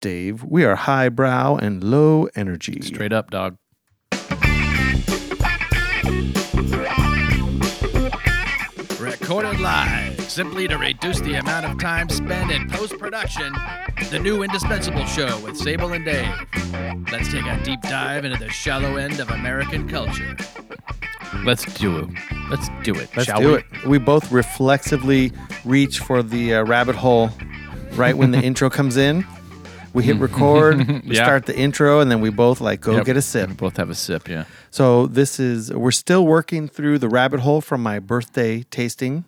Dave. We are highbrow and low energy. Straight up, dog. Recorded live, simply to reduce the amount of time spent in post production. The new indispensable show with Sable and Dave. Let's take a deep dive into the shallow end of American culture. Let's do it. Let's do it. Let's shall do we? it. We both reflexively reach for the uh, rabbit hole right when the intro comes in. We hit record, we Yeah. start the intro, and then we both like go Yep. get a sip. We both have a sip, yeah. So this is we're still working through the rabbit hole from my birthday tasting.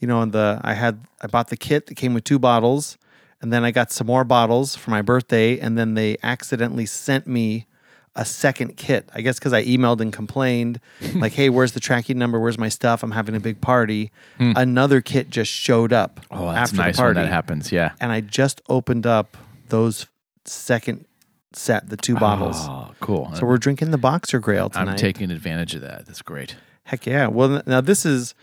You know, and the I had I bought the kit that came with two bottles, and then I got some more bottles for my birthday, and then they accidentally sent me a second kit. I guess because I emailed and complained, like, "Hey, where's the tracking number? Where's my stuff? I'm having a big party." Another kit just showed up Hmm. Oh, that's after nice the when party, that happens, yeah. and I just opened up those second set, the two bottles. Oh, cool. So we're drinking the Boxergrail tonight. I'm taking advantage of that. That's great. Heck yeah. Well, now this is,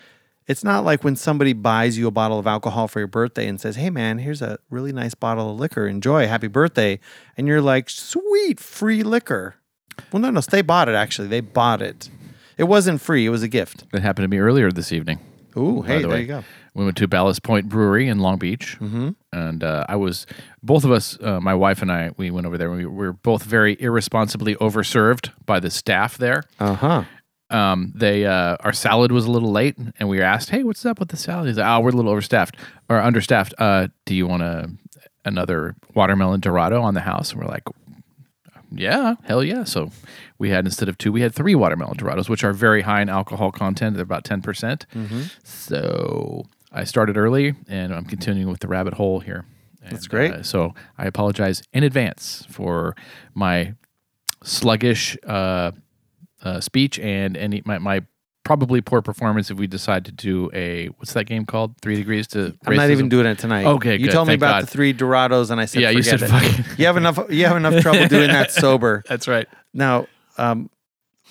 it's not like when somebody buys you a bottle of alcohol for your birthday and says, hey man, here's a really nice bottle of liquor. Enjoy. Happy birthday. And you're like, sweet, free liquor. Well, no, no, they bought it actually. They bought it. It wasn't free, it was a gift. That happened to me earlier this evening. Ooh, hey, the there way. you go. We went to Ballast Point Brewery in Long Beach, mm-hmm. and uh, I was both of us, uh, my wife and I, we went over there. We were both very irresponsibly overserved by the staff there. Uh huh. Um, they uh, our salad was a little late, and we were asked, "Hey, what's up with the salad?" He's like, "Oh, we're a little overstaffed or understaffed. Uh, do you want a another watermelon Dorado on the house?" And we're like, yeah, hell yeah. So we had instead of two, we had three watermelon Dorados, which are very high in alcohol content. They're about ten percent. So I started early, and I'm continuing with the rabbit hole here. That's great. uh, so I apologize in advance for my sluggish uh, uh, speech and any my, my probably poor performance if we decide to do a what's that game called? Three degrees to I'm not even doing it tonight. Okay, You good. told me Thank about God. the three Dorados, and I said, Yeah, you said it. fucking- You have enough. You have enough trouble doing that sober. That's right. Now, um,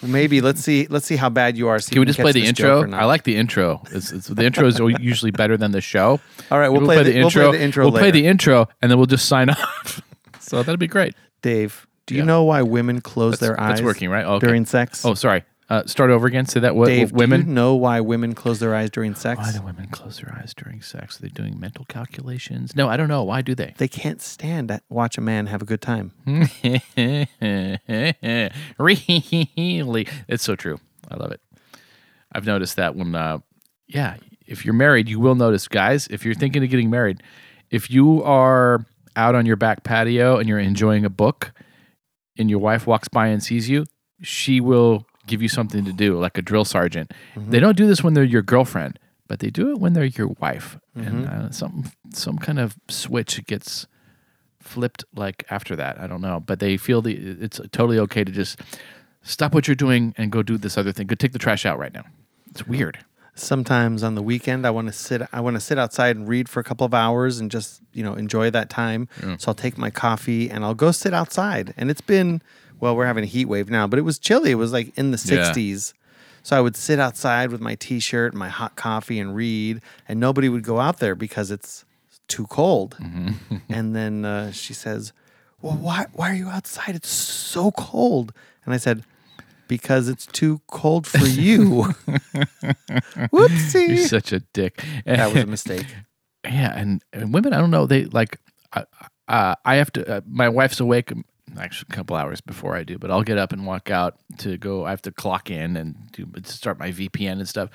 maybe let's see. Let's see how bad you are. See Can we just play the intro? joke or not. I like the intro. It's, it's, the intro is usually better than the show. All right, we'll play the- intro. we'll play the intro We'll play the intro, and then we'll just sign off. so that'd be great. Dave, do you Yeah. know why women close That's, their eyes that's working, right? Okay. during sex? oh, sorry. Uh, start over again. Say that. What Dave, women? do you know why women close their eyes during sex? Why do women close their eyes during sex? Are they doing mental calculations? No, I don't know. Why do they? They can't stand to watch a man have a good time. really? It's so true. I love it. I've noticed that when, uh, yeah, if you're married, you will notice, guys, if you're thinking of getting married, if you are out on your back patio and you're enjoying a book and your wife walks by and sees you, she will give you something to do, like a drill sergeant. They don't do this when they're your girlfriend, but they do it when they're your wife. And uh, some some kind of switch gets flipped like after that. I don't know, but they feel the it's totally okay to just stop what you're doing and go do this other thing. Go take the trash out right now. It's weird. Sometimes on the weekend, I want to sit. I want to sit outside and read for a couple of hours and just you know enjoy that time. So I'll take my coffee and I'll go sit outside. And it's been well, we're having a heat wave now, but it was chilly. It was like in the Yeah. 60s. So I would sit outside with my t-shirt and my hot coffee and read, and nobody would go out there because it's too cold. and then uh, she says, "Well, why why are you outside? It's so cold." And I said, "Because it's too cold for you." Whoopsie. You're such a dick. that was a mistake. yeah, and, and women, I don't know. They like, I, uh, I have to. Uh, my wife's awake. Actually, a couple hours before I do, but I'll get up and walk out to go. I have to clock in and do start my VPN and stuff.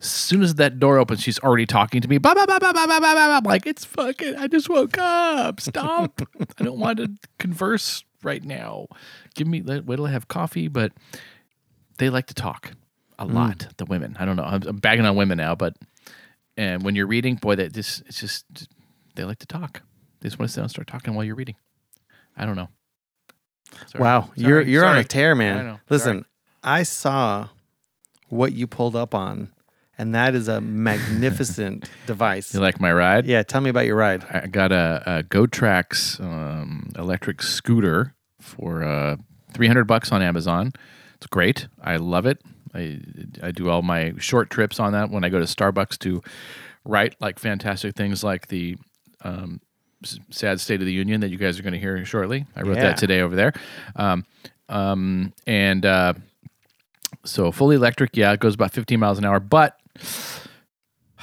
As soon as that door opens, she's already talking to me. Blah, blah, blah, blah, blah, blah, blah, blah. I'm like, it's fucking. I just woke up. Stop. I don't want to converse right now. Give me. Wait till I have coffee. But they like to talk a mm. lot. The women. I don't know. I'm, I'm bagging on women now, but and when you're reading, boy, that just it's just they like to talk. They just want to sit down and start talking while you're reading. I don't know. Sorry. Wow, you're you're on a Sorry. tear, I man. know. Listen, Sorry. I saw what you pulled up on, and that is a magnificent device. You like my ride? Yeah, tell me about your ride. I got a, a GoTrax um, electric scooter for uh, 300 bucks on Amazon. It's great. I love it. I, I do all my short trips on that when I go to Starbucks to write like fantastic things like the um, s- sad State of the Union that you guys are going to hear shortly. I wrote Yeah. that today over there. Um, um, and uh, so fully electric, yeah, it goes about 15 miles an hour, but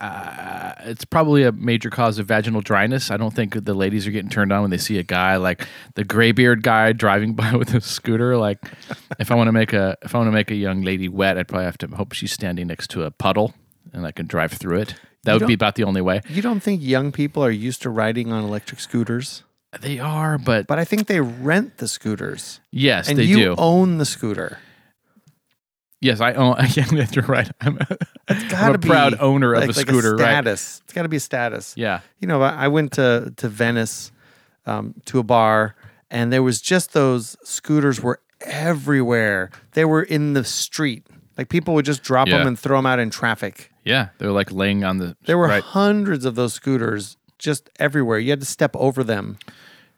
uh, it's probably a major cause of vaginal dryness. I don't think the ladies are getting turned on when they see a guy like the graybeard guy driving by with a scooter. Like, if I want to make a if I want to make a young lady wet, I'd probably have to hope she's standing next to a puddle and I can drive through it. That would be about the only way. You don't think young people are used to riding on electric scooters? They are, but, But I think they rent the scooters. yes, And they you do. own the scooter. yes, I own. Yeah, you're right. I'm a, I'm Gotta a proud be owner of like, a like scooter. right? status. It's got to be a status. Yeah. You know, I I went to to Venice um, to a bar, and there was just those scooters were everywhere. They were in the street. Like people would just drop Yeah. them and throw them out in traffic. Yeah, they're like laying on the. There were right. hundreds of those scooters just everywhere. You had to step over them,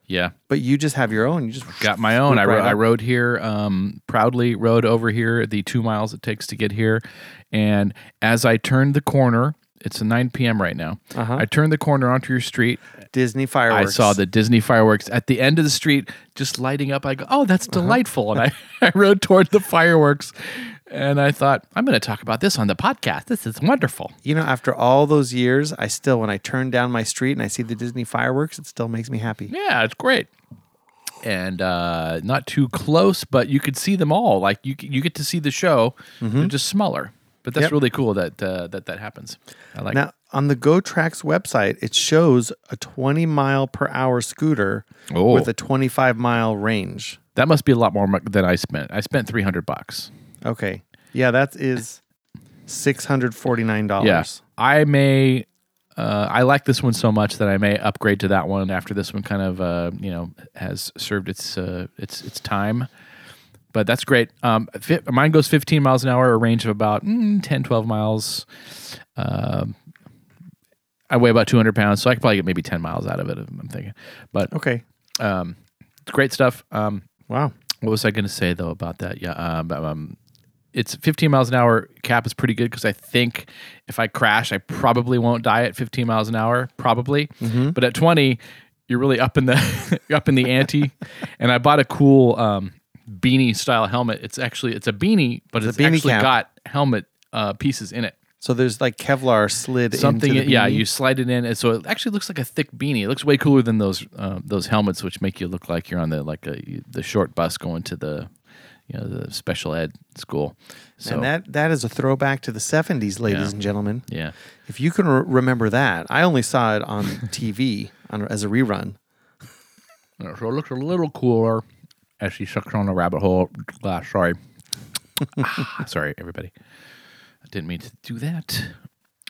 Yeah, but you just have your own. You just got my own. swoop I right rode, I up. rode here, um, proudly rode over here the two miles it takes to get here. And as I turned the corner, it's a 9 p.m. right now. Uh-huh. I turned the corner onto your street. Disney fireworks. I saw the Disney fireworks at the end of the street just lighting up. I go, oh, that's Uh-huh. delightful. And I, I rode toward the fireworks. And I thought, I'm going to talk about this on the podcast. This is wonderful. You know, after all those years, I still, when I turn down my street and I see the Disney fireworks, it still makes me happy. Yeah, it's great. And uh, not too close, but you could see them all. Like you, you get to see the show. They're just smaller, but that's Mm-hmm. Yep. really cool that uh, that that happens. I like. Now, on the GoTrax website, it shows a 20 mile per hour scooter Oh. with a 25 mile range. that must be a lot more than I spent. I spent three hundred bucks. Okay. Yeah, that is $649. Yeah, I may. Uh, I like this one so much that I may upgrade to that one after this one kind of uh, you know has served its uh, its its time. But that's great. Um, fi- mine goes 15 miles an hour, a range of about mm, 10, 12 miles. Um, I weigh about 200 pounds, so I could probably get maybe 10 miles out of it. I'm thinking, but Okay. um, it's great stuff. Um, Wow. what was I going to say though about that? Yeah, um, um, it's 15 miles an hour cap is pretty good because I think if I crash, I probably won't die at 15 miles an hour, probably. But at 20, you're really up in the up in the ante. and I bought a cool um, beanie style helmet. It's actually it's a beanie, but it's, a beanie actually cap. got helmet uh, pieces in it. So there's like Kevlar slid Something, yeah, you slide it in, and so it actually looks like a thick beanie. It looks way cooler than those uh, those helmets, which make you look like you're on the like a, the short bus going to the you know the special ed school. So and that that is a throwback to the 70s, ladies Yeah. and gentlemen. yeah, If you can re- remember that, I only saw it on TV on, as a rerun. Uh, so it looks a little cooler as she sucks on the rabbit hole glass. Sorry, Ah, sorry everybody. I didn't mean to do that.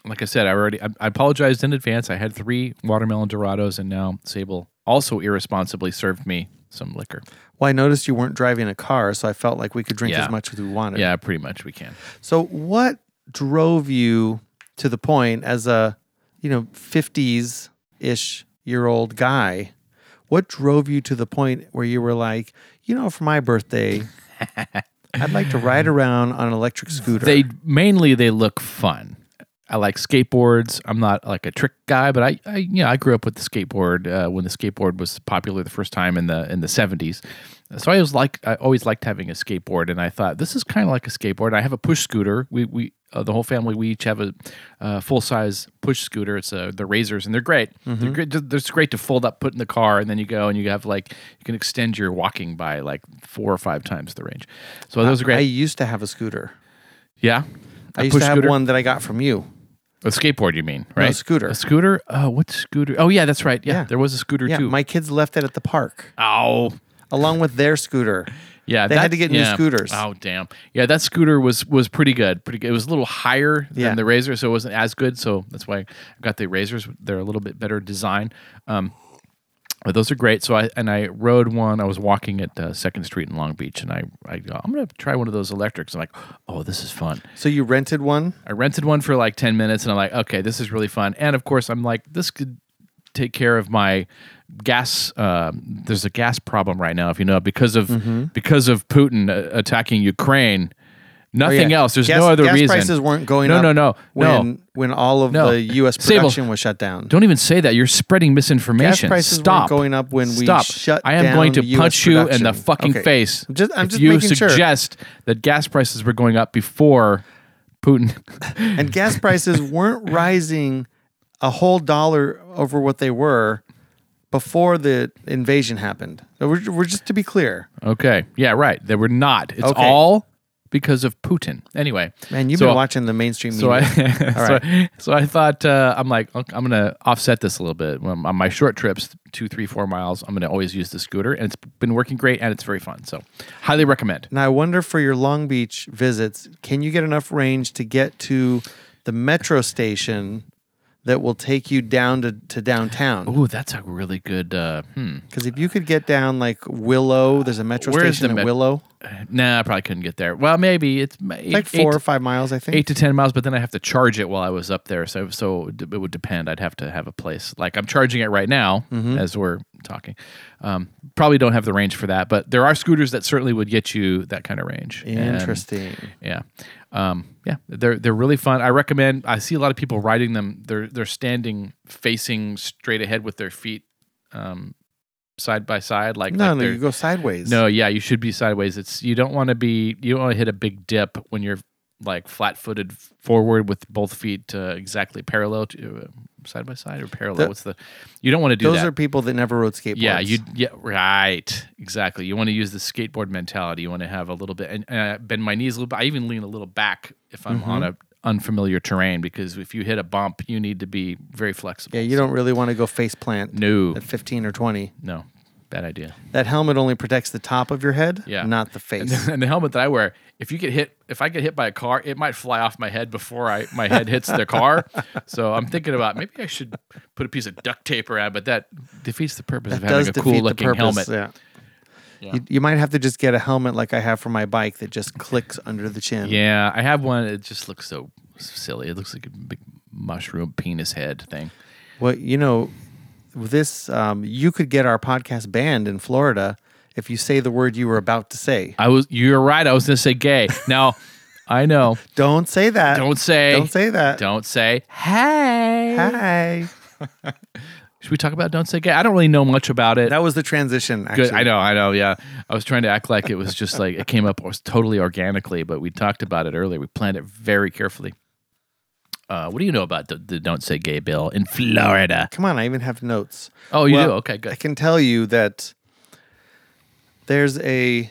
Like I said, I already I, I apologized in advance. I had three watermelon Dorados, and now Sable also irresponsibly served me some liquor. Well, I noticed you weren't driving a car, so I felt like we could drink Yeah. as much as we wanted. Yeah, pretty much we can. So, what drove you to the point as a, you know, 50s ish year old guy? What drove you to the point where you were like, you know, for my birthday, I'd like to ride around on an electric scooter? They mainly they look fun. I like skateboards. I'm not like a trick guy, but I, I you know, I grew up with the skateboard uh, when the skateboard was popular the first time in the in the 70s. So I was like, I always liked having a skateboard, and I thought this is kind of like a skateboard. I have a push scooter. We we uh, the whole family we each have a uh, full size push scooter. It's uh, the Razors, and they're great. They're great. They're it's great to fold up, put in the car, and then you go and you have like you can extend your walking by like four or five times the range. So those are great. I used to have a scooter. yeah, I A used to have scooter? one that I got from you. A skateboard, you mean, right? a scooter. A scooter? Uh, what scooter? Oh, yeah, that's right. Yeah, Yeah. there was a scooter Yeah, too. my kids left it at the park oh, along with their scooter. yeah. They had to get new yeah. scooters. Oh, damn. Yeah, that scooter was was pretty good. Pretty good. It was a little higher Yeah. than the Razor, so it wasn't as good. So that's why I got the Razors. They're a little bit better design. Um, but those are great. So I and I rode one. I was walking at uh, Second Street in Long Beach, and I I go, I'm gonna try one of those electrics. I'm like, oh, this is fun. So you rented one? I rented one for like 10 minutes and I'm like, okay, this is really fun. And of course, I'm like, this could take care of my gas. Uh, there's a gas problem right now, if you know, because of because of Putin uh, attacking Ukraine. Nothing yeah. else. There's gas, no other gas reason. prices weren't going No, up. no, no, When no. when all of No. the U.S. Sable, production was shut down. Don't even say that. You're spreading misinformation. Gas prices Stop. going up when we Stop. shut I am going to US punch you in the fucking Okay. face. I'm just- I'm if just you making sure. suggest that gas prices were going up before Putin. and gas prices weren't rising a whole dollar over what they were before the invasion happened. So We're, we're just to be clear. okay. Yeah, right. They were not. It's Okay. all because of Putin. Anyway. Man, you've so- been watching the mainstream So I, media. so, I- so I thought uh, I'm like okay, I'm gonna offset this a little bit Um, on my short trips, two, three, four miles. I'm gonna always use the scooter, and it's been working great, and it's very fun. So, highly recommend. now I wonder for your Long Beach visits, can you get enough range to get to the metro station that will take you down to, to downtown? Ooh, that's a really good. Uh, hmm. Because if you could get down like Willow, there's a metro station the at met- Willow, Nah, I probably couldn't get there. Well, maybe it's eight, like four to- or five miles, I think. eight to ten miles, but then I have to charge it while I was up there. So so it would depend. I'd have to have a place like I'm charging it right now Mm-hmm. as we're talking. Um, probably don't have the range for that, but there are scooters that certainly would get you that kind of range. And, Interesting. yeah, um, yeah, they're they're really fun. I recommend. I see a lot of people riding them. They're they're standing facing straight ahead with their feet um, side by side, like No, like no, you go sideways. no, yeah, you should be sideways. It's you don't want to be you don't want to hit a big dip when you're like flat-footed forward with both feet uh, exactly parallel to uh, side by side or parallel. The- What's the you don't want to do Those that. are people that never rode skateboards. yeah, you yeah right exactly. You want to use the skateboard mentality. You want to have a little bit and uh, bend my knees a little bit. I even lean a little back if I'm on Mm-hmm. a unfamiliar terrain because if you hit a bump, you need to be very flexible. Yeah, you don't really want to go face plant No, at 15 or 20. no, bad idea. That helmet only protects the top of your head, Yeah. not the And face. the, and the helmet that I wear, if you get hit, if I get hit by a car, it might fly off my head before I my head hits the car. So I'm thinking about maybe I should put a piece of duct tape around, but that defeats the purpose of having a cool looking helmet. Yeah. Yeah. You, you might have to just get a helmet like I have for my bike that just clicks under the chin. Yeah, I have one. It just looks so silly. It looks like a big mushroom penis head thing. Well, you know, this um, you could get our podcast banned in Florida if you say the word you were about to say. I was. You're right. I was going to say gay. Now, I know. Don't say that. Don't say. Don't say that. Don't say. Hey. Hi. Should we talk about don't say gay? I don't really know much about it. That was the transition. Actually. Good. I know. I know. Yeah. I was trying to act like it was just like it came up totally organically, but we talked about it earlier. We planned it very carefully. Uh, what do you know about the, the don't say gay bill in Florida? Come on, I even have notes. Oh, you Well, do. Okay, good. I can tell you that there's a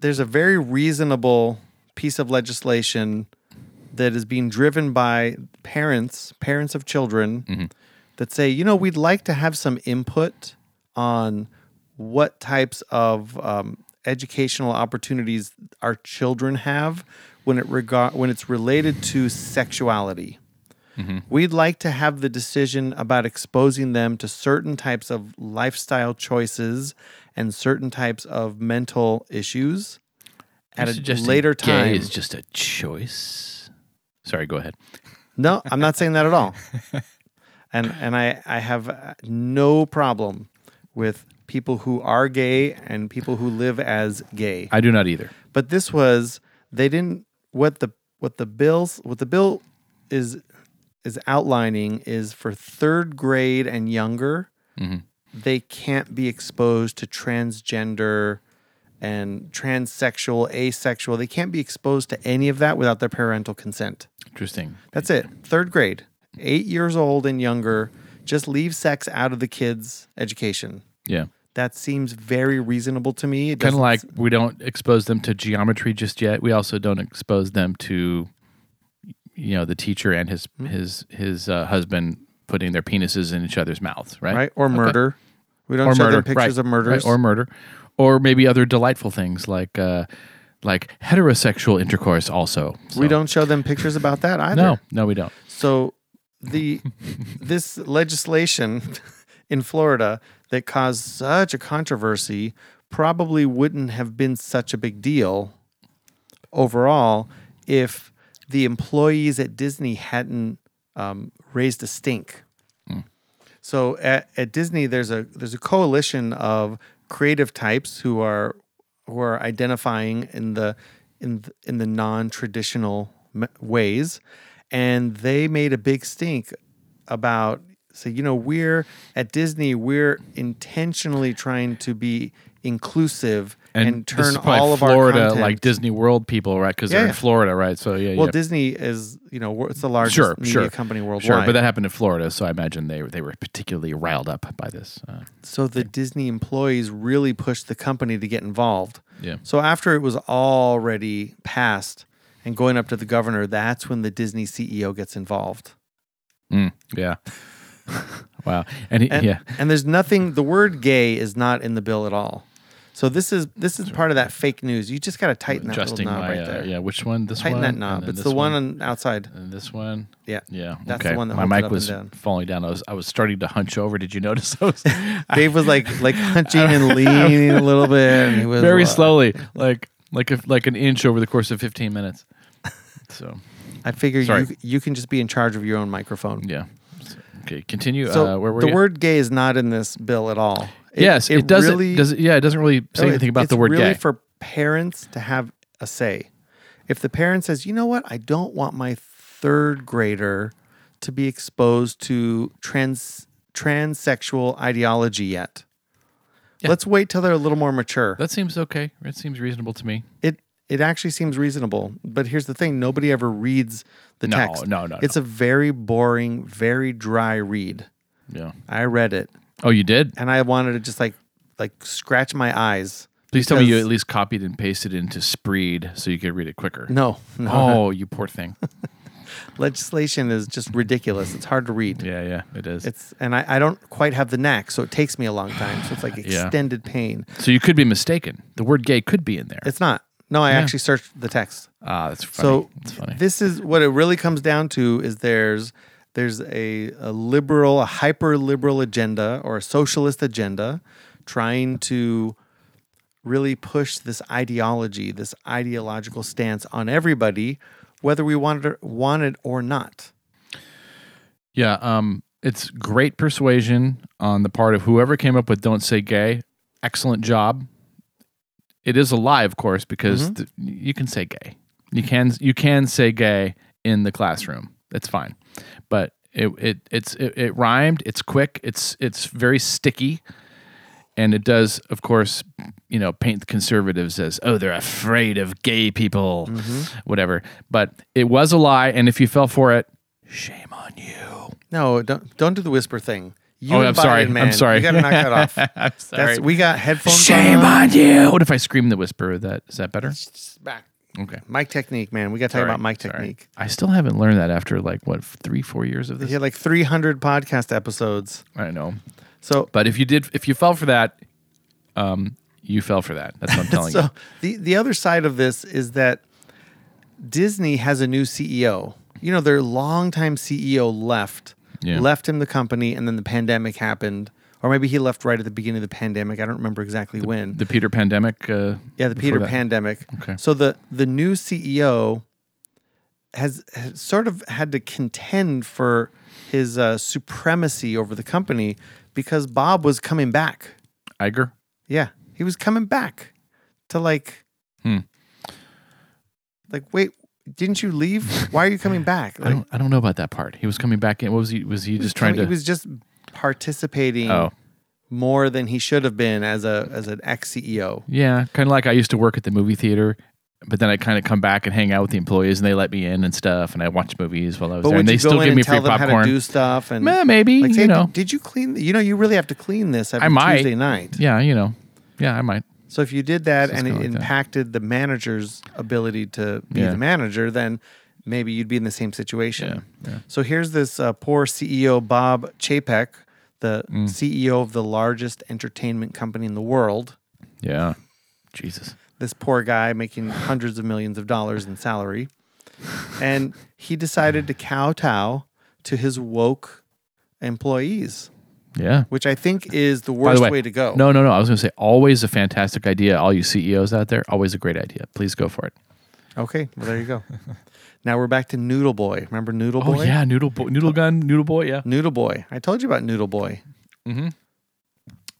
there's a very reasonable piece of legislation that is being driven by parents, parents of children Mm-hmm. That say, you know, we'd like to have some input on what types of um, educational opportunities our children have when it regard when it's related to sexuality. We'd like to have the decision about exposing them to certain types of lifestyle choices and certain types of mental issues at a later Gay time. is just a choice. Sorry, go ahead. No, I'm not saying that at all. and and I I have uh, no problem with people who are gay and people who live as gay. I do not either. But this was they didn't what the what the bills what the bill is is outlining is for third grade and younger they can't be exposed to transgender and transsexual asexual they can't be exposed to any of that without their parental consent Interesting. that's it third grade eight years old and younger just leave sex out of the kids education Yeah. that seems very reasonable to me Kind of like we don't expose them to geometry just yet. We also don't expose them to, you know, the teacher and his Hmm. his his uh, husband putting their penises in each other's mouths, right? right or Okay. murder we don't or show murder, them pictures right, of murders right, or murder, or maybe other delightful things like uh, like heterosexual intercourse. Also, We don't show them pictures about that either. No, no, we don't. So the this legislation in Florida that caused such a controversy probably wouldn't have been such a big deal overall if the employees at Disney hadn't um, raised a stink. So at, at Disney, there's a there's a coalition of creative types who are who are identifying in the in th- in the non-traditional ways and they made a big stink about so you know we're at Disney we're intentionally trying to be inclusive and, this turn all of our Florida, content like Disney World people, right? Because Yeah, they're yeah. in Florida, right? So yeah, well yeah. Disney is you know it's the largest Sure, media sure. company worldwide Sure, but that happened in Florida, so I imagine they they were particularly riled up by this. Uh, so the Disney employees really pushed the company to get involved yeah, So after it was already passed and going up to the governor, that's when the Disney CEO gets involved. Mm, yeah. wow, and, he, And, yeah, and there's nothing. The word "gay" is not in the bill at all. So this is this is part of that fake news. You just got to tighten that adjusting little knob my right uh, there. yeah. Which one? This Tighten one. Tighten that knob. It's the one on outside. And this one. Yeah. Yeah, That's the one that my mic was down. falling down. I was I was starting to hunch over. Did you notice? I was Dave was like like hunching and leaning a little bit. And he was very uh, slowly, like like a, like an inch over the course of 15 minutes. So I figure Sorry. you you can just be in charge of your own microphone. yeah. Okay, continue. So uh, where were the you? word "gay" is not in this bill at all. yes, it, doesn't. really- does it, yeah, it doesn't really say No, anything it- about the it's word really gay. for parents to have a say. If the parent says, "You know what? I don't want my third grader to be exposed to trans transsexual ideology yet. Let's wait till they're a little more mature." that seems okay. It seems reasonable to me. It it actually seems reasonable, but here's the thing: nobody ever reads the No, text. no, no, no. It's a very boring, very dry read. Yeah. I read it, Oh, you did. and I wanted to just like like scratch my eyes. Please tell me you at least copied and pasted into Spreed so you could read it quicker. No, no. Oh, you poor thing. legislation is just ridiculous. It's hard to read. Yeah, yeah, it is. It's and I, I don't quite have the knack, so it takes me a long time. So it's like Yeah. extended pain. so you could be mistaken. The word gay could be in there. It's not. No, I actually searched the text. Ah, that's funny. So that's funny. this is what it really comes down to is there's there's a, a liberal, a hyper liberal agenda or a socialist agenda trying to really push this ideology, this ideological stance on everybody, whether we want it, want it or not. Yeah, um, it's great persuasion on the part of whoever came up with "Don't Say Gay." Excellent job. It is a lie, of course, because Mm-hmm. th- you can say gay. You can you can say gay in the classroom. That's fine, but it it it's it, it rhymed. It's quick. It's it's very sticky, and it does, of course, you know, paint the conservatives as oh they're afraid of gay people, Mm-hmm. whatever. But it was a lie, and if you fell for it, shame on you. No, don't don't do the whisper thing. You Oh, I'm sorry. Man, I'm sorry. You gotta knock that off. I'm sorry. That's we got headphones. Shame on. on you. What if I scream the whisper? That is that better? Back. Okay. Mic technique, man. We got to talk Sorry. about mic Sorry. technique. I still haven't learned that after like what three, four years of He this. had like 300 podcast episodes. I know, So, but if you did, if you fell for that, um, you fell for that. That's what I'm telling so you. the the other side of this is that Disney has a new CEO. You know, their longtime CEO left, Yeah. left him the company, and then the pandemic happened, or maybe he left right at the beginning of the pandemic. I don't remember exactly when. The Peter pandemic. Uh, Yeah, the Peter that. pandemic. Okay. So the the new CEO has, has sort of had to contend for his uh, supremacy over the company because Bob was coming back. Iger. Yeah, he was coming back to like, Hmm. like wait, didn't you leave? Why are you coming back? I don't. I don't know about that part. He was coming back in. What was he? Was he he was just trying coming- to? He was just participating oh, more than he should have been as a as an ex CEO. yeah. Kind of like I used to work at the movie theater. But then I kind of come back and hang out with the employees, and they let me in and stuff, and I watch movies while I was But there. And they still give me free them how to popcorn. do stuff and Eh, maybe Like, say, you know. did, you clean? You know, you really have to clean this every I might. Tuesday night. Yeah, you know. Yeah, I might. So if you did that So and it that. impacted the manager's ability to be Yeah. the manager, then maybe you'd be in the same situation. Yeah, yeah. So here's this uh, poor CEO Bob Chapek, the Mm. CEO of the largest entertainment company in the world. Yeah. Jesus. This poor guy making hundreds of millions of dollars in salary, and he decided to kowtow to his woke employees, Yeah. which I think is the worst the way, way to go. No, no, no. I was going to say always a fantastic idea. All you CEOs out there, always a great idea. Please go for it. Okay, well there you go. now we're back to Noodle Boy. Remember Noodle Boy? Oh yeah, noodle boy, noodle gun, noodle boy. Yeah. Noodle Boy. I told you about Noodle Boy. Mm-hmm.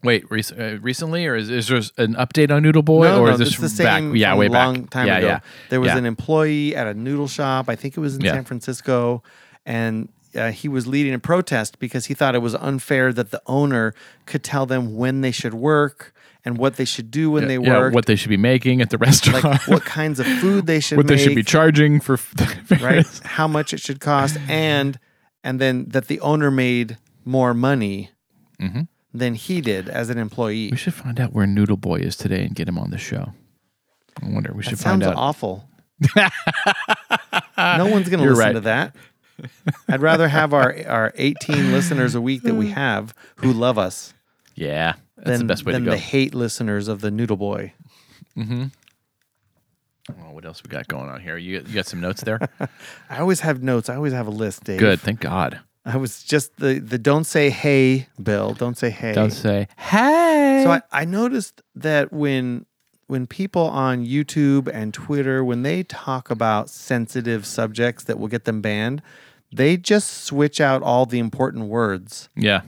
Wait, rec- uh, recently, or is, is there an update on Noodle Boy, No, or no, is this it's the back? same Yeah, way a long back. time yeah, ago. Yeah, There was yeah. an employee at a noodle shop. I think it was in. San Francisco, and uh, he was leading a protest because he thought it was unfair that the owner could tell them when they should work and what they should do when they yeah, work, what they should be making at the restaurant, like what kinds of food they should what make, they should be charging for. right? How much it should cost, and and then that the owner made more money than he did as an employee. Mm-hmm. We should find out where Noodle Boy is today and get him on the show. I wonder. We That should find out. sounds awful. no one's going to listen right. to that. I'd rather have our, our 18 listeners a week that we hmm. have who love us Yeah, that's than, the best way to than go. the hate listeners of the Noodle Boy. Oh, what else we got going on here? You, you got some notes there? I always have notes. I always have a list, Dave. Good, thank God. I was just the, the don't say hey, Bill. Don't say hey. Don't say hey. So I, I noticed that when when people on YouTube and Twitter when they talk about sensitive subjects that will get them banned, they just switch out all the important words. yeah,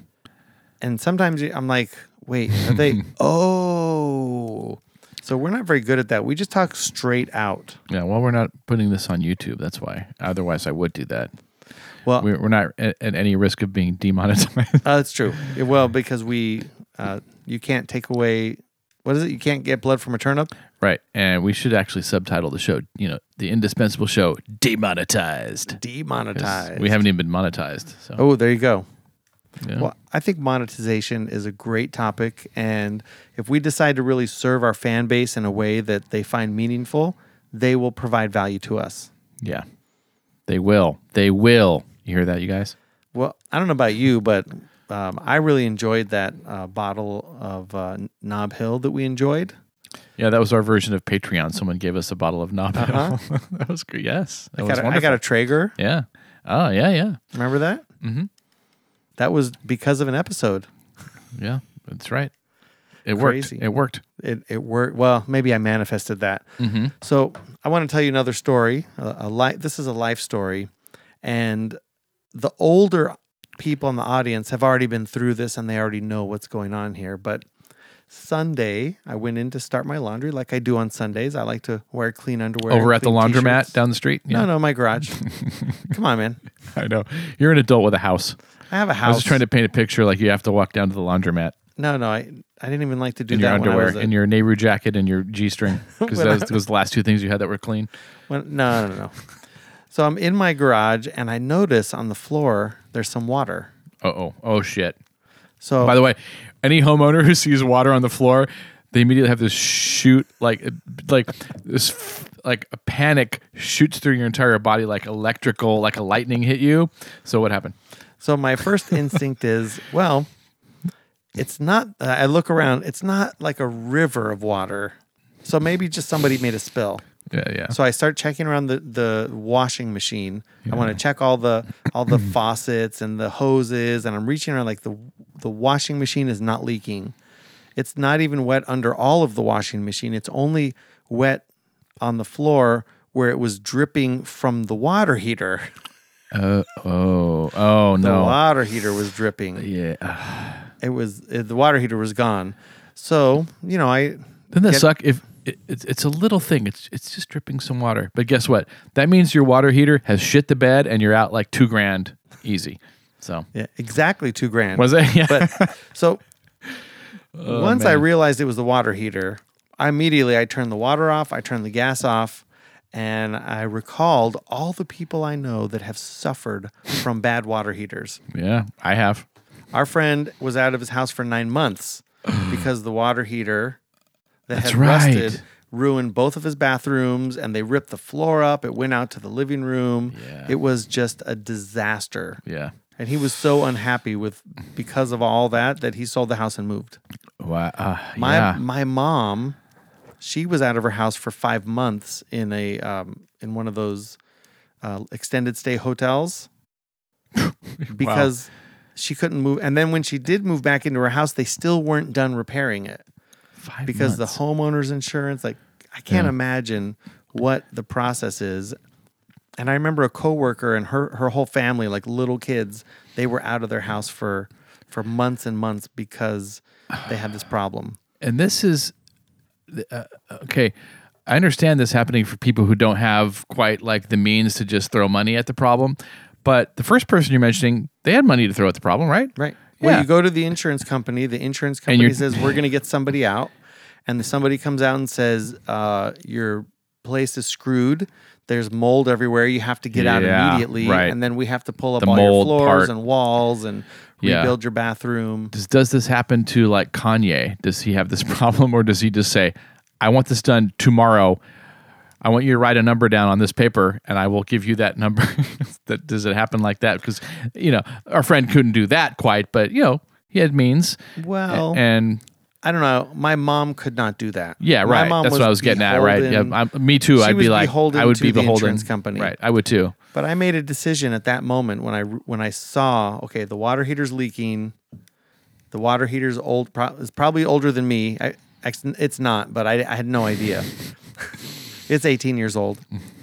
And sometimes I'm like, wait, are they oh so we're not very good at that. We just talk straight out. yeah. Well, we're not putting this on YouTube. That's why. Otherwise, I would do that. Well, We're, we're not at, at any risk of being demonetized. uh, that's true. Well, because we uh, you can't take away what is it? You can't get blood from a turnip. right, and we should actually subtitle the show. You know, the indispensable show, demonetized. Demonetized. We haven't even been monetized. So, Oh, there you go. yeah. Well, I think monetization is a great topic. And if we decide to really serve our fan base in a way that they find meaningful, they will provide value to us. yeah, they will. They will. You hear that, you guys? Well, I don't know about you, but um, I really enjoyed that uh, bottle of uh, Knob Hill that we enjoyed. Yeah, that was our version of Patreon. Someone gave us a bottle of Knob Hill. Uh-huh. that was good. Yes, I got, a, I got a Traeger. yeah. Oh, yeah, yeah, Remember that? Mhm. That was because of an episode. yeah. That's right. It worked. Crazy. It worked. It, it worked. Well, maybe I manifested that. Mm-hmm. So I want to tell you another story. A, a li- This is a life story, and the older people in the audience have already been through this and they already know what's going on here. But Sunday, I went in to start my laundry like I do on Sundays. I like to wear clean underwear. Over at the laundromat t-shirts. down the street. Yeah, No, no, my garage. Come on, man. I know. You're an adult with a house. I have a house. I was just trying to paint a picture like you have to walk down to the laundromat No, no, I, I didn't even like to do in that your underwear, was a- your Nehru jacket, and your G string, because those I- those the last two things you had that were clean. when- no, no, no. So I'm in my garage and I notice on the floor there's some water. Oh, oh, oh, shit. So By the way, any homeowner who sees water on the floor, they immediately have this shoot like like this like a panic shoots through your entire body like electrical like a lightning hit you. So what happened? So my first instinct is, well, it's not. Uh, I look around. It's not like a river of water. So maybe just somebody made a spill. Yeah, yeah. So I start checking around the, the washing machine. I want to check all the all the faucets and the hoses, and I'm reaching around like the the washing machine is not leaking. It's not even wet under all of the washing machine. It's only wet on the floor where it was dripping from the water heater. Uh, oh, oh The no. The water heater was dripping. Yeah. it was it, the water heater was gone. So you know, I Doesn't that Get- suck? If it, it's it's a little thing, it's it's just dripping some water. But guess what? That means your water heater has shit the bed, and you're out like two grand easy. So yeah, exactly two grand. was it? Yeah. But so oh, once I realized it was the water heater, I immediately I turned the water off, I turned the gas off, and I recalled all the people I know that have suffered from bad water heaters. yeah, I have. Our friend was out of his house for nine months because the water heater that That's had right. rusted ruined both of his bathrooms and they ripped the floor up. It went out to the living room. Yeah. It was just a disaster. Yeah. And he was so unhappy with because of all that that he sold the house and moved. Wow. Uh, My yeah. my mom, she was out of her house for five months in a um, in one of those uh, extended stay hotels because she couldn't move. And then when she did move back into her house, they still weren't done repairing it Five because months. the homeowner's insurance. Like I can't Yeah. imagine what the process is. And I remember a coworker and her her whole family, like little kids, they were out of their house for for months and months because they had this problem. and this is uh, okay. I understand this happening for people who don't have quite like the means to just throw money at the problem. But the first person you're mentioning, they had money to throw at the problem, right? Right. Well, Yeah. you go to the insurance company. The insurance company says we're going to get somebody out, and somebody comes out and says uh, your place is screwed. There's mold everywhere. You have to get out immediately, right. and then we have to pull up The all your floors part. and walls and Yeah. rebuild your bathroom. Does does this happen to like Kanye? Does he have this problem, or does he just say, "I want this done tomorrow"? I want you to write a number down on this paper, and I will give you that number. that does it happen like that? Because you know our friend couldn't do that quite, but you know he had means. Well, and I don't know. My mom could not do that. yeah, right. My mom That's what I was getting at. Right? Yeah, me too. I'd be like, I would be the beholden. insurance company. Right. I would too. But I made a decision at that moment when I when I saw okay the water heater's leaking, the water heater's old pro- is probably older than me. I, it's not, but I, I had no idea. it's 18 years old.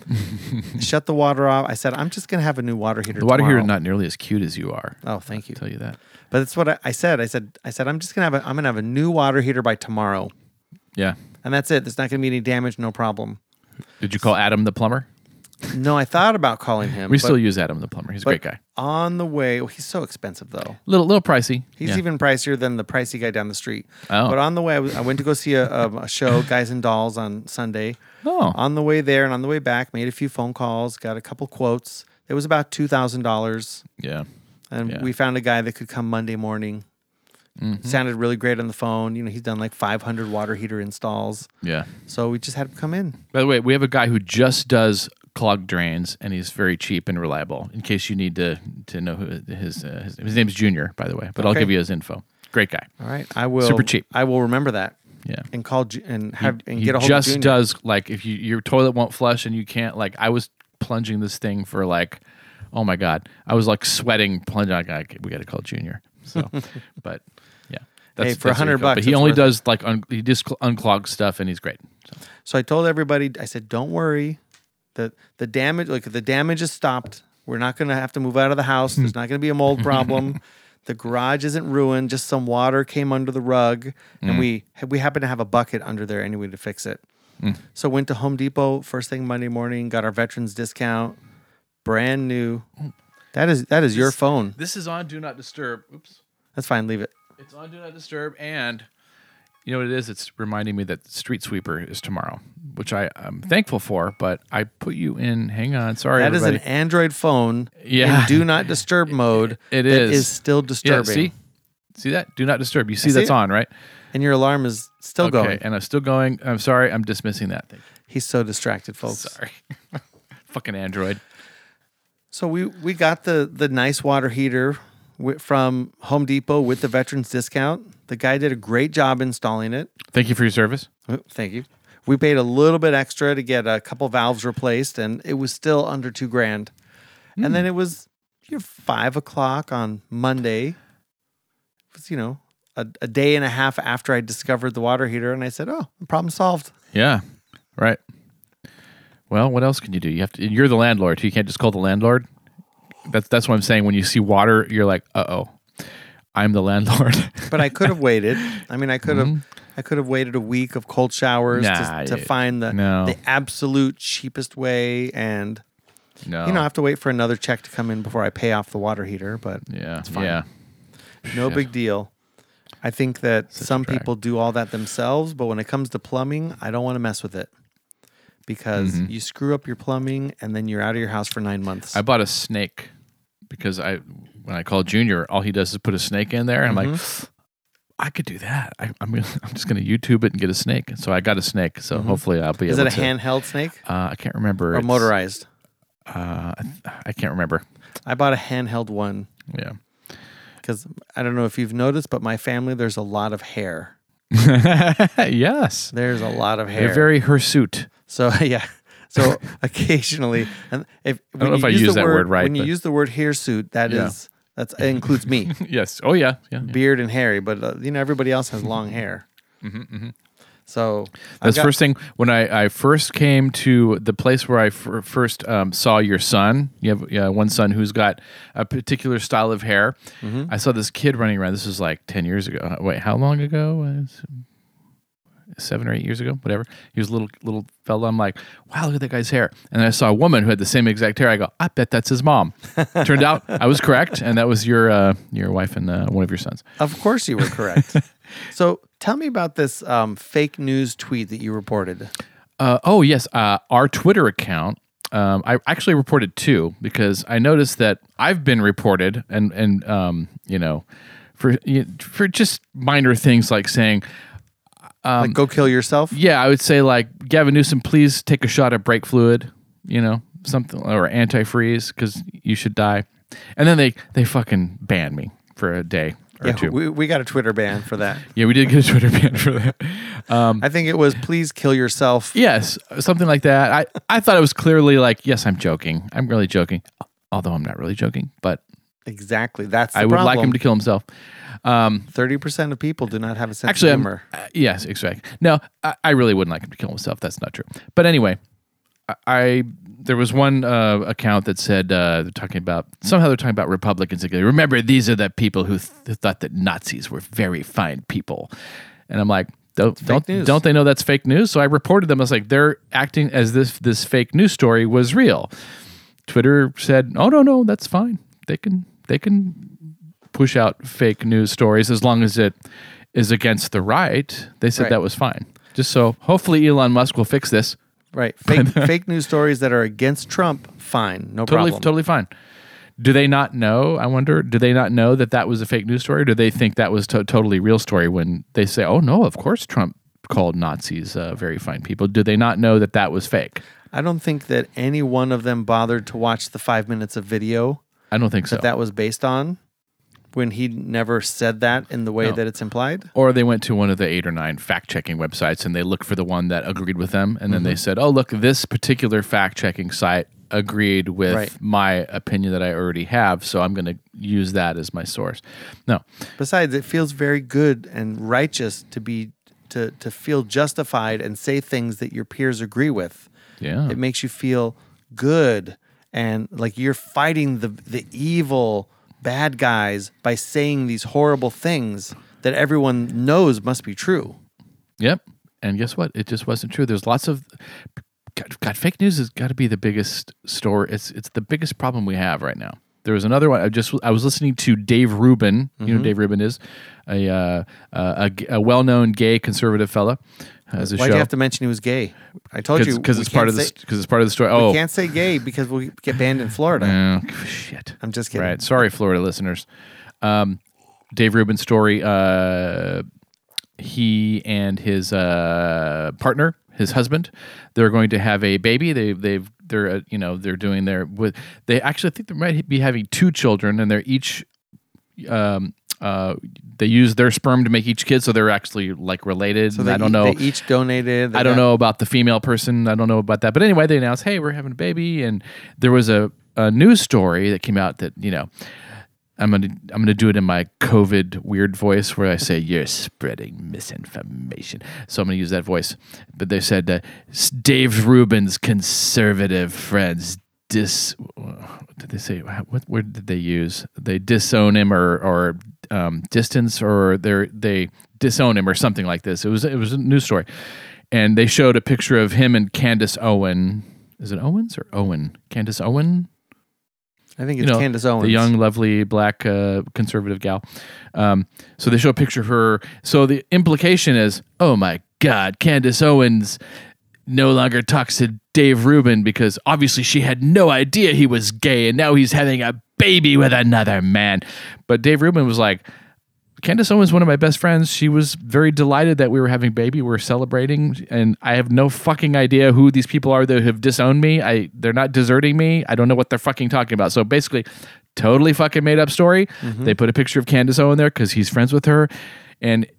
Shut the water off. I said I'm just gonna have a new water heater. Tomorrow. The water tomorrow. heater not nearly as cute as you are. Oh, thank you. I'll tell you that. But that's what I, I said. I said I said I'm just gonna have a I'm gonna have a new water heater by tomorrow, Yeah. and that's it. There's not gonna be any damage. No problem. Did you call Adam the plumber? No, I thought about calling him. We but still use Adam the plumber. He's a great guy. on the way. Well, he's so expensive though. Little little pricey. He's Yeah. even pricier than the pricey guy down the street. Oh. But on the way, I, was, I went to go see a, a, a show, Guys and Dolls, on Sunday. Oh. On the way there and on the way back, made a few phone calls, got a couple quotes. It was about two thousand dollars, Yeah. and Yeah. Mm-hmm. we found a guy that could come Monday morning. Sounded really great on the phone. You know, he's done like five hundred water heater installs. Yeah. So we just had him come in. By the way, we have a guy who just does clogged drains, and he's very cheap and reliable. In case you need to to know who his uh, his, his name's Junior, by the way, but I'll give you his info. Great guy. All right, I will. Super cheap. I will remember that Yeah. and call and have and get a hold just of Junior. does like if you your toilet won't flush and you can't like I was plunging this thing for like oh my god I was like sweating plunging like I, we got to call Junior so but yeah Hey, for that's what 100 you call it. but he only does like un, he just unclogs stuff and he's great so, So I told everybody, I said, don't worry. The the damage like the damage is stopped. We're not gonna have to move out of the house. There's hmm. not gonna be a mold problem. the garage isn't ruined, just some water came under the rug. And hmm. we we happen to have a bucket under there anyway to fix it. Hmm. So went to Home Depot first thing Monday morning, got our veterans discount, brand new. That is that is your phone. this is on do not disturb oops That's fine, leave it. it's on do not disturb and you know what it is it's reminding me that street sweeper is tomorrow which I am thankful for but I put you in hang on sorry That is everybody. an Android phone Yeah. in do not disturb mode. It that is. is still yeah disturbing. see see that do not disturb you see, see that's it. on right And your alarm is still okay, going. and I'm still going. I'm sorry, I'm dismissing that. Thank you. He's so distracted, folks. Sorry, fucking Android. So we we got the the nice water heater from Home Depot with the veterans discount. The guy did a great job installing it. Thank you for your service. Thank you. We paid a little bit extra to get a couple valves replaced, and it was still under two grand. And hmm. then it was you know, five o'clock on Monday. It was you know a, a day and a half after I discovered the water heater, and I said, "Oh, problem solved." Yeah, right. Well, what else can you do? You have to. You're the landlord. You can't just call the landlord. That's that's what I'm saying. When you see water, you're like, uh oh, I'm the landlord. But I could have waited. I mean, I could have. I could have waited a week of cold showers Nah, to, to find the no. the absolute cheapest way, and no, you know I have to wait for another check to come in before I pay off the water heater. But yeah, fine. yeah. no Shit. big deal. I think that Such some people do all that themselves, but when it comes to plumbing, I don't want to mess with it because Mm-hmm. you screw up your plumbing and then you're out of your house for nine months. I bought a snake because I when I call Junior, all he does is put a snake in there, and I'm like, I could do that. I, I'm gonna, I'm just gonna YouTube it and get a snake. So I got a snake. So hopefully I'll be Is it a to. handheld snake Uh, I can't remember. or It's, motorized? Uh, I, I can't remember. I bought a handheld one Yeah. because I don't know if you've noticed, but my family there's a lot of hair. yes. There's a lot of hair. They're very hirsute. So yeah. So occasionally, and if when don't know if I use use that word right, when you use the word hirsute, that Yeah. is that's it includes me, yes. Oh yeah. Yeah. yeah. beard and hairy. But uh, you know everybody else has long hair. Mm-hmm, So I've That's got- first thing when I, I first came to the place where I first um, saw your son. You have yeah, one son who's got a particular style of hair. Mm-hmm. I saw this kid running around. This was like ten years ago. Uh, Wait, how long ago? Seven or eight years ago, whatever. He was a little little fella. I'm like, wow, look at that guy's hair. And then I saw a woman who had the same exact hair. I go, I bet that's his mom. Turned out I was correct, and that was your uh, your wife and uh, one of your sons. Of course, you were correct. so tell me about this um, fake news tweet that you reported. Uh, oh yes, uh, our Twitter account. Um, I actually reported two because I noticed that I've been reported, and and um, you know, for for just minor things like saying, Um, like, go kill yourself. yeah, I would say like Gavin Newsom, please take a shot of brake fluid, you know, something or antifreeze because you should die, and then they they fucking ban me for a day or Yeah, two. we, we got a Twitter ban for that. yeah, we did get a Twitter ban for that. I think it was please kill yourself. Yes, something like that. I, I thought it was clearly like, yes, I'm joking. I'm really joking. Although I'm not really joking, but Exactly. That's the I would problem. like him to kill himself. Um, Thirty percent of people do not have a sense actually, of I'm, humor. uh, yes, exactly. No, I, I really wouldn't like him to kill himself. That's not true. But anyway, I, I there was one uh, account that said uh, they're talking about somehow they're talking about Republicans. Again. Remember, these are the people who th- thought that Nazis were very fine people, and I'm like. Don't don't, don't they know that's fake news? So I reported them. I was like, they're acting as if this fake news story was real. Twitter said, "Oh no, no, that's fine. They can they can push out fake news stories as long as it is against the right." They said Right. that was fine. Just so hopefully Elon Musk will fix this. Right. Fake fake news stories that are against Trump. Fine. No Totally problem. totally fine. Do they not know? I wonder. Do they not know that that was a fake news story? Or do they think that was to- totally real story when they say, "Oh no, of course Trump called Nazis uh, very fine people"? Do they not know that that was fake? I don't think that any one of them bothered to watch the five minutes of video I don't think so. that that was based on when he never said that in the way No. that it's implied. Or they went to one of the eight or nine fact checking websites and they looked for the one that agreed with them. And then Mm-hmm. they said, oh, look, this particular fact checking site agreed with Right. my opinion that I already have. So I'm going to use that as my source. No. Besides, it feels very good and righteous to be to to feel justified and say things that your peers agree with. Yeah. It makes you feel good and like you're fighting the the evil bad guys by saying these horrible things that everyone knows must be true. Yep. And guess what? It just wasn't true. There's lots of God, God fake news has got to be the biggest story. It's it's the biggest problem we have right now. There was another one. I just I was listening to Dave Rubin. You know who Dave Rubin is a uh, a, g- a well-known gay conservative fella. Has a Why'd show you have to mention he was gay? I told you because it's part of the because it's part of the story. We Oh, can't say gay because we'll get banned in Florida. Oh, shit. I'm just kidding. Right. Sorry, Florida listeners. Um, Dave Rubin's story. Uh, he and his uh, partner, his husband, they're going to have a baby. They they've they're uh, you know they're doing their with they actually think they might be having two children, and they're each um uh they use their sperm to make each kid, so they're actually like related. So they, I don't know. They each donated. They I don't got- know about the female person. I don't know about that. But anyway, they announced, hey, we're having a baby. And there was a, a news story that came out that, you know, I'm gonna I'm gonna do it in my COVID weird voice where I say you're spreading misinformation. So I'm gonna use that voice. But they said uh, Dave Rubin's conservative friends dis. Did they say? What word did they use? They disown him or or um, distance or they they disown him or something like this. It was it was a news story, and they showed a picture of him and Candace Owen. Is it Owens or Owen? Candace Owen I think you it's know, Candace Owens. the young, lovely black uh, conservative gal. Um, so they show a picture of her. So the implication is, oh my God, Candace Owens no longer talks to Dave Rubin because obviously she had no idea he was gay and now he's having a baby with another man. But Dave Rubin was like, Candace Owens, one of my best friends, she was very delighted that we were having baby. We are celebrating, and I have no fucking idea who these people are that have disowned me. I they're not deserting me. I don't know what they're fucking talking about. So basically, totally fucking made up story. Mm-hmm. They put a picture of Candace Owen there because he's friends with her. And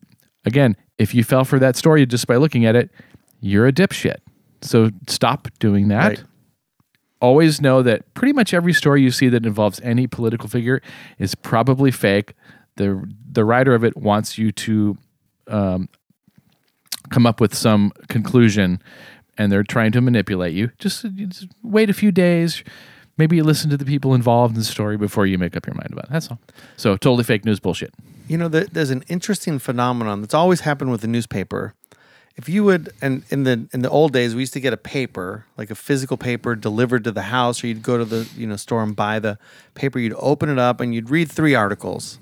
again, if you fell for that story just by looking at it, you're a dipshit. So stop doing that Right. always know that pretty much every story you see that involves any political figure is probably fake. The the writer of it wants you to um, come up with some conclusion and they're trying to manipulate you. Just, just wait a few days. Maybe you listen to the people involved in the story before you make up your mind about it. That's all. So totally fake news bullshit. You know, there, there's an interesting phenomenon that's always happened with the newspaper. If you would, and in the in the old days, we used to get a paper, like a physical paper, delivered to the house, or you'd go to the you know store and buy the paper. You'd open it up and you'd read three articles,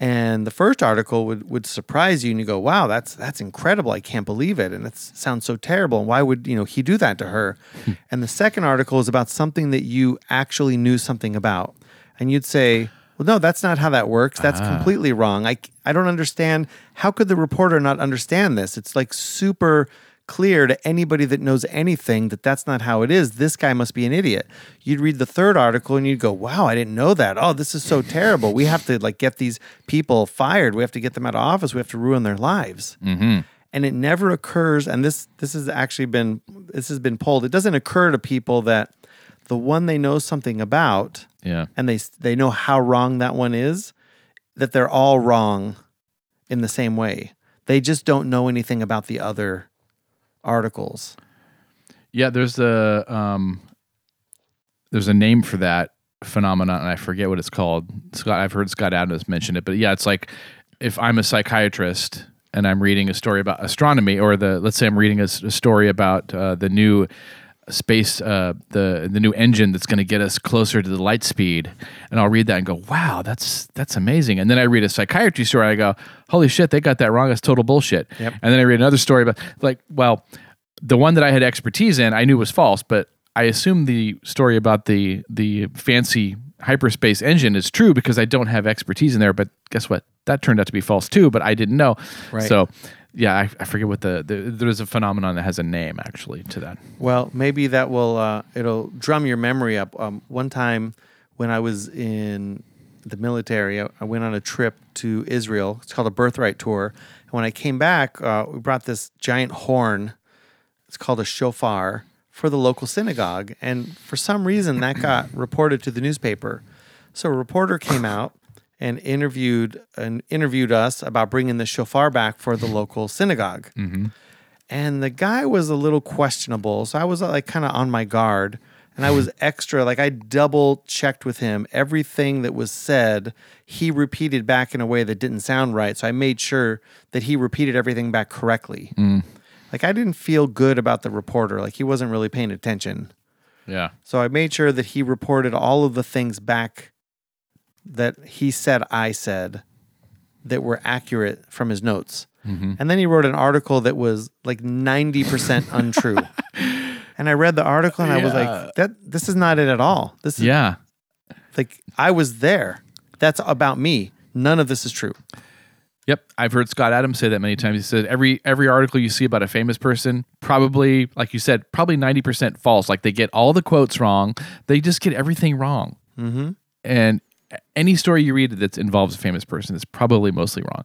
and the first article would would surprise you, and you go, "Wow, that's that's incredible! I can't believe it!" And it sounds so terrible. And why would you know he do that to her? Hmm. and the second article is about something that you actually knew something about, and you'd say, well, no, that's not how that works. That's completely wrong. I, I don't understand. How could the reporter not understand this? It's like super clear to anybody that knows anything that that's not how it is. This guy must be an idiot. You'd read the third article and you'd go, "Wow, I didn't know that. Oh, this is so terrible. We have to like get these people fired. We have to get them out of office. We have to ruin their lives." Mm-hmm. And it never occurs. And this this has actually been this has been polled. It doesn't occur to people that the one they know something about Yeah. and they they know how wrong that one is, that they're all wrong in the same way. They just don't know anything about the other articles. Yeah, there's a um, there's a name for that phenomenon, and I forget what it's called. Scott, I've heard Scott Adams mention it, but yeah, it's like if I'm a psychiatrist and I'm reading a story about astronomy, or the let's say I'm reading a story about uh, the new space, uh, the the new engine that's going to get us closer to the light speed, and I'll read that and go, "Wow, that's that's amazing." And then I read a psychiatry story, and I go, "Holy shit, they got that wrong. That's total bullshit." Yep. And then I read another story about like, well, the one that I had expertise in, I knew was false, but I assumed the story about the the fancy hyperspace engine is true because I don't have expertise in there. But guess what? That turned out to be false too, but I didn't know. Right. So, yeah, I, I forget what the, the there's a phenomenon that has a name actually to that. Well, maybe that will uh, it'll drum your memory up. Um, one time when I was in the military, I, I went on a trip to Israel. It's called a birthright tour. And when I came back, uh, we brought this giant horn. It's called a shofar for the local synagogue, and for some reason that got reported to the newspaper. So a reporter came out and interviewed and interviewed us about bringing the shofar back for the local synagogue. And the guy was a little questionable so i was uh, like kind of on my guard. And i was extra like i double checked with him everything that was said. He repeated back in a way that didn't sound right so i made sure that he repeated everything back correctly. Like i didn't feel good about the reporter like he wasn't really paying attention. Yeah. so i made sure that he reported all of the things back that he said i said that were accurate from his notes and then he wrote an article that was like 90% untrue. and I read the article and I was like, that this is not it at all. This is Yeah. like I was there. That's about me. None of this is true. Yep, I've heard Scott Adams say that many times. He said every every article you see about a famous person, probably like you said, probably ninety percent false. Like they get all the quotes wrong. They just get everything wrong. Mm-hmm. And any story you read that involves a famous person is probably mostly wrong.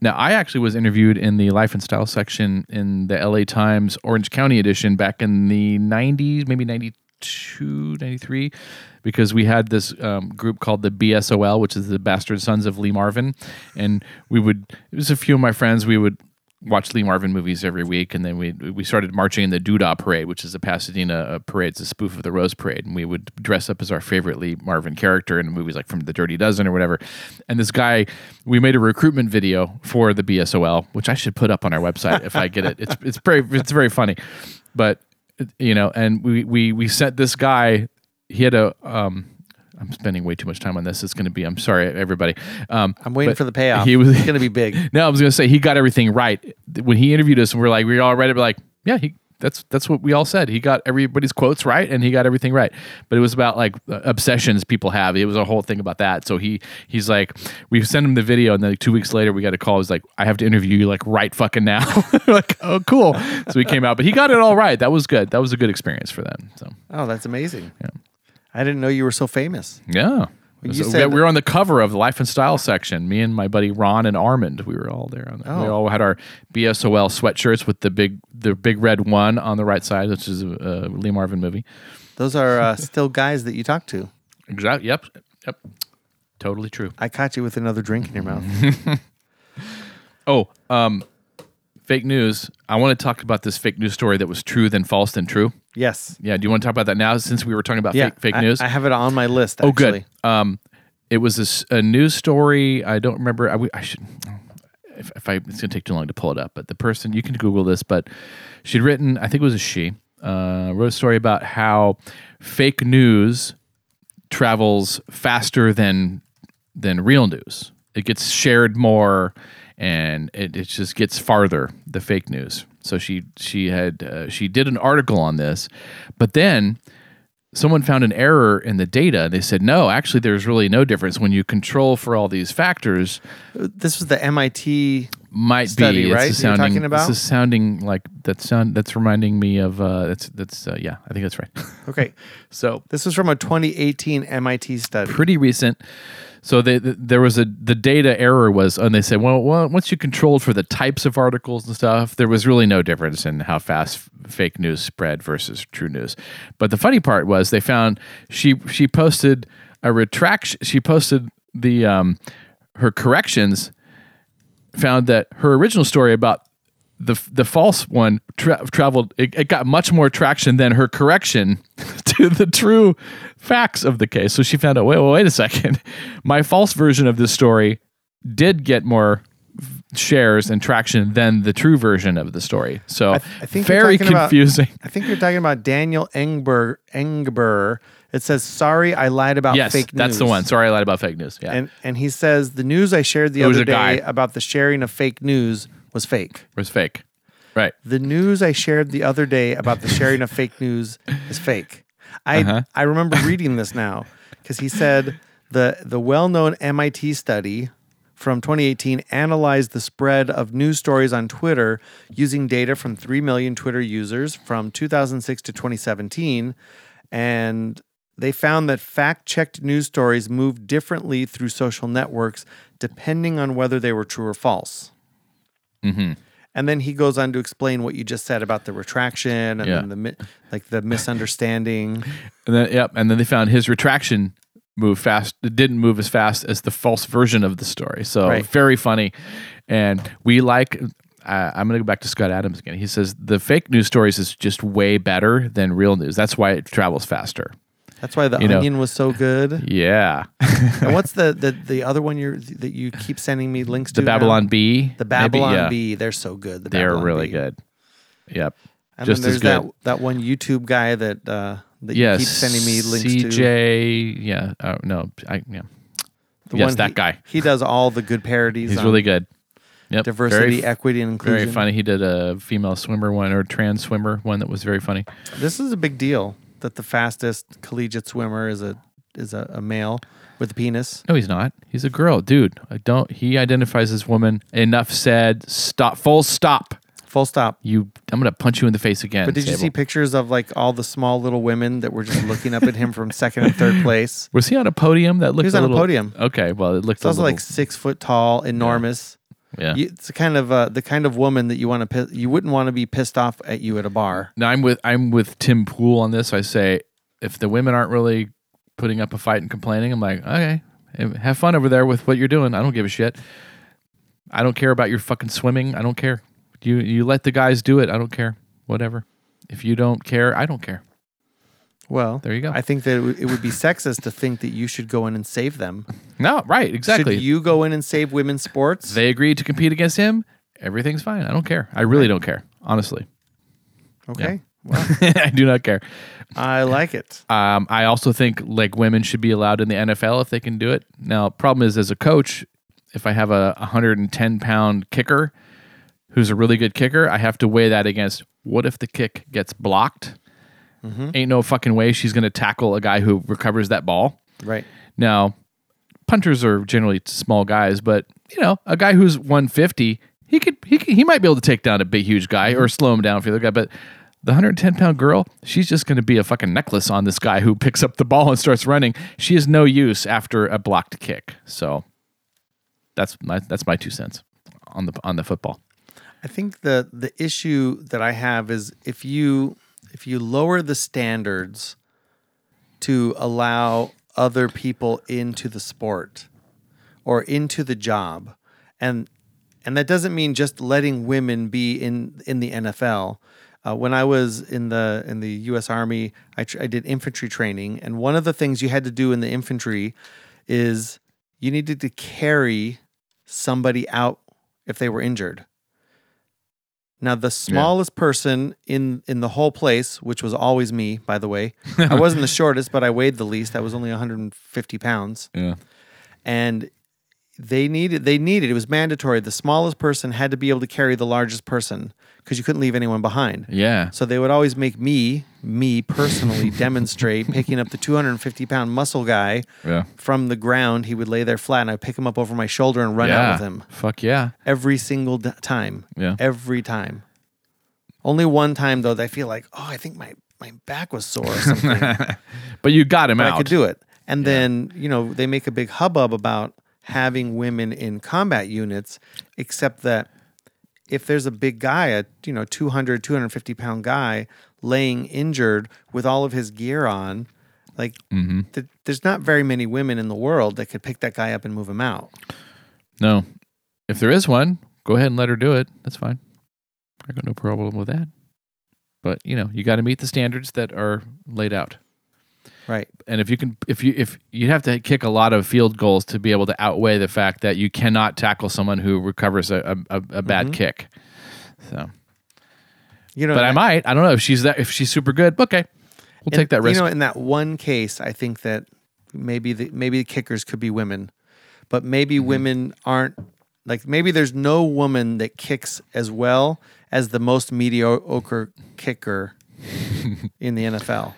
Now, I actually was interviewed in the life and style section in the LA Times Orange County edition back in the '90s, maybe '92, '93 because we had this um, group called the BSOL, which is the Bastard Sons of Lee Marvin, and we would. It was a few of my friends. We would watch Lee Marvin movies every week, and then we we started marching in the Doodah Parade, which is a Pasadena uh, parade. It's a spoof of the Rose Parade, and we would dress up as our favorite Lee Marvin character in movies like from The Dirty Dozen or whatever. And this guy, we made a recruitment video for the BSOL, which I should put up on our website if I get it. It's it's very it's very funny, but you know, and we we we sent this guy. He had a um. I'm spending way too much time on this. It's going to be. I'm sorry, everybody. Um, I'm waiting for the payoff. He was it's going to be big. no, I was gonna say he got everything right when he interviewed us, and we're like, we all read it, we're like, yeah, he. That's that's what we all said. He got everybody's quotes right, and he got everything right. But it was about like obsessions people have. It was a whole thing about that. So he he's like, we sent him the video, and then like two weeks later, we got a call. He's like, I have to interview you like right fucking now. Like, oh, cool. So he came out, but he got it all right. That was good. That was a good experience for them. So Oh, that's amazing. I didn't know you were so famous. yeah. You So said- we were on the cover of the Life and Style section. Me and my buddy Ron and Armand, we were all there. On that. We Oh. all had our BSOL sweatshirts with the big, the big red one on the right side, which is a, a Lee Marvin movie. Those are uh, still guys that you talk to. Exactly. Yep. Yep. Totally true. I caught you with another drink in your mouth. Oh, um, fake news. I want to talk about this fake news story that was true then false then true. Yes. Yeah, do you want to talk about that now since we were talking about Yeah. fake, fake I- news? I, have it on my list. oh, good. Um, it was a news story. I don't remember. I should. If, if I, it's gonna take too long to pull it up. But the person you can Google this. But she'd written. I think it was a she. Uh, wrote a story about how fake news travels faster than than real news. It gets shared more, and it, it just gets farther. The fake news. So she she had uh, she did an article on this, but then someone found an error in the data. They said no, actually, there's really no difference when you control for all these factors. This was the MIT. Might Study, be right, It's you're sounding, talking about? This is sounding like that sound. That's reminding me of uh, that's that's uh, yeah. I think that's right. Okay. so This was from a 2018 MIT study. pretty recent. So they, th there was a the data error was, and they said, well, well, once you controlled for the types of articles and stuff, there was really no difference in how fast f- fake news spread versus true news. But the funny part was they found she she posted a retraction. She posted the um, her corrections. Found that her original story about the the false one tra- traveled it, it got much more traction than her correction to the true facts of the case so she found out wait, wait wait a second my false version of this story did get more shares and traction than the true version of the story so I think you're very talking about- confusing I think you're talking about Daniel Engber. Engber. It says, "Sorry, I lied about yes fake news." that's the one sorry i lied about fake news yeah And and he says the news I shared the It other a guy. day about the sharing of fake news was fake. was fake right The news I shared the other day about the sharing of fake news is fake. I Uh-huh. I remember reading this now because he said the the well-known MIT study from 2018 analyzed the spread of news stories on Twitter using data from 3 million Twitter users from 2006 to 2017 and they found that fact-checked news stories moved differently through social networks depending on whether they were true or false. And then he goes on to explain what you just said about the retraction and Yeah. then the mi- like the misunderstanding. And then yep, and then they found his retraction moved fast. It didn't move as fast as the false version of the story. So Right. very funny, and we like. Uh, I'm going to go back to Scott Adams again. He says the fake news stories is just way better than real news. That's why it travels faster. That's why the You know. onion was so good. Yeah, and what's the, the the other one you that you keep sending me links the to? now? Babylon Bee. The maybe? Babylon Yeah. Bee. They're so good. The They're Babylon really Bee. good. Yep, And just then there's that that one YouTube guy that uh, that yes, you keep sending me links to. CJ. Yeah. Oh no. I yeah. The yes, one that he- guy. He does all the good parodies. He's really good. Yep. Diversity, Very, equity, and inclusion. very funny. He did a female swimmer one or trans swimmer one that was very funny. This is a big deal that the fastest collegiate swimmer is a is a, a male with a penis. No, he's not. He's a girl, dude. I don't. He identifies as woman. Enough said. Stop. Full stop. Full stop. You. I'm gonna punch you in the face again. But did you Sable. see pictures of like all the small little women that were just looking up at him from second and third place? Was he on a podium? That looked. He was a on a podium. Okay. Well, it looked. It's also a little, like six foot tall, enormous. Yeah. You, it's the kind of uh, the kind of woman that you want to piss, you wouldn't want to be pissed off at you at a bar. Now I'm with I'm with Tim Pool on this. I say if the women aren't really putting up a fight and complaining, I'm like, okay, have fun over there with what you're doing. I don't give a shit. I don't care about your fucking swimming. I don't care. You you let the guys do it. I don't care. Whatever. If you don't care, I don't care. Well, There you go. I think that it would- it would be sexist to think that you should go in and save them. No, right, exactly. Should you go in and save women's sports? they agreed to compete against him. Everything's fine. I don't care. I really don't care. Honestly, okay. Well, I do not care. I like it. Um, I also think like women should be allowed in the NFL if they can do it. Now, problem is as a coach, if I have a 110 pound kicker who's a really good kicker, I have to weigh that against what if the kick gets blocked? Mm-hmm. Ain't no fucking way she's going to tackle a guy who recovers that ball. Right. Now, punters are generally small guys, but you know, a guy who's 150, he could he could, he might be able to take down a big huge guy or slow him down for the other guy, but the 110 pound girl, she's just going to be a fucking necklace on this guy who picks up the ball and starts running. She is no use after a blocked kick. So that's my that's my two cents on the on the football. I think the the issue that I have is if you if you lower the standards to allow other people into the sport or into the job and and that doesn't mean just letting women be in in the NFL. Uh, when I was in the in the U.S. Army, I, tr- I did infantry training, and one of the things you had to do in the infantry is you needed to carry somebody out if they were injured. Now, the smallest person in in the whole place, which was always me, by the way, I wasn't the shortest, but I weighed the least. I was only 150 pounds, Yeah. and they needed they needed it was mandatory. The smallest person had to be able to carry the largest person because you couldn't leave anyone behind. Yeah. So they would always make me, me personally, demonstrate picking up the 250 pound muscle guy Yeah. from the ground. He would lay there flat, and I'd pick him up over my shoulder and run yeah. out with him Fuck yeah. every single d- time. Yeah. Every time. Only one time though, that I feel like, oh, I think my my back was sore or something. but But you got him out. I could do it. And then you know they make a big hubbub about having women in combat units, except that if there's a big guy, a you know 200, 250 pound guy laying injured with all of his gear on, like Mm-hmm. th- there's not very many women in the world that could pick that guy up and move him out. No. If there is one, go ahead and let her do it. That's fine. I got no problem with that. But you know, you got to meet the standards that are laid out. Right. And if you can, if you if you have to kick a lot of field goals to be able to outweigh the fact that you cannot tackle someone who recovers a a, a, bad kick. So, You know, but I that- might. I don't know if she's that. If she's super good, okay, we'll take that risk. You know, in that one case, I think that maybe the maybe the kickers could be women, but maybe Mm-hmm. women aren't like maybe there's no woman that kicks as well as the most mediocre kicker in the NFL.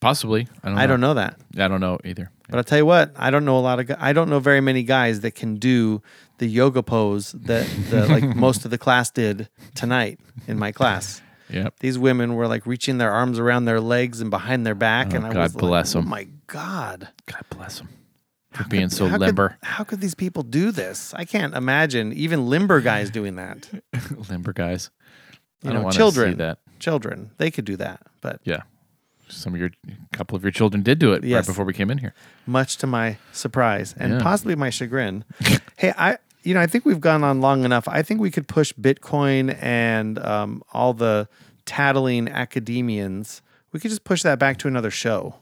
Possibly. I don't. Know. I don't know that, I don't know either. but I'll tell you what, I don't know a lot of gu- I don't know very many guys that can do the yoga pose that the, like most of the class did tonight in my class. Yep. These women were like reaching their arms around their legs and behind their back, Oh, and I God was bless like, 'em. "Oh my god!" God bless them for being so how limber. Could, how could these people do this? I can't imagine even limber guys doing that. limber guys. You I know, don't want children. to see that. Children, they could do that, but Yeah. Some of your a couple of your children did do it right before we came in here. much to my surprise and Yeah. possibly my chagrin. hey, I you know I think we've gone on long enough. I think we could push Bitcoin and um, all the tattling academians. We could just push that back to another show.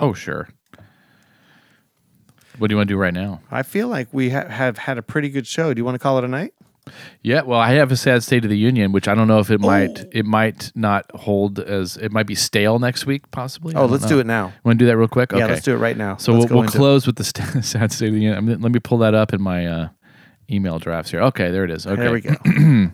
Oh, sure. What do you want to do right now? I feel like we ha- have had a pretty good show. Do you want to call it a night? Yeah, well, I have a sad state of the union, which I don't know if it might Oh. it might not hold as it might be stale next week, possibly. Oh, let's do it now. Want to do that real quick? Yeah, let's do it right now. So Let's we'll, we'll into it. close with the st- sad state of the union. I mean, let me pull that up in my uh, email drafts here. Okay, there it is. Okay, There we go.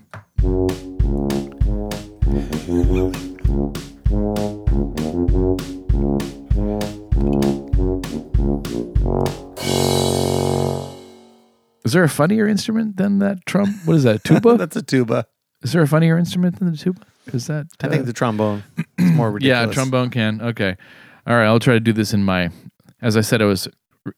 Is there a funnier instrument than that drum? What is that? Tuba? That's a tuba. is there a funnier instrument than the tuba? Is that? I uh, think the trombone is more ridiculous. Yeah, trombone can. Okay. All right, I'll try to do this in my. As I said, I was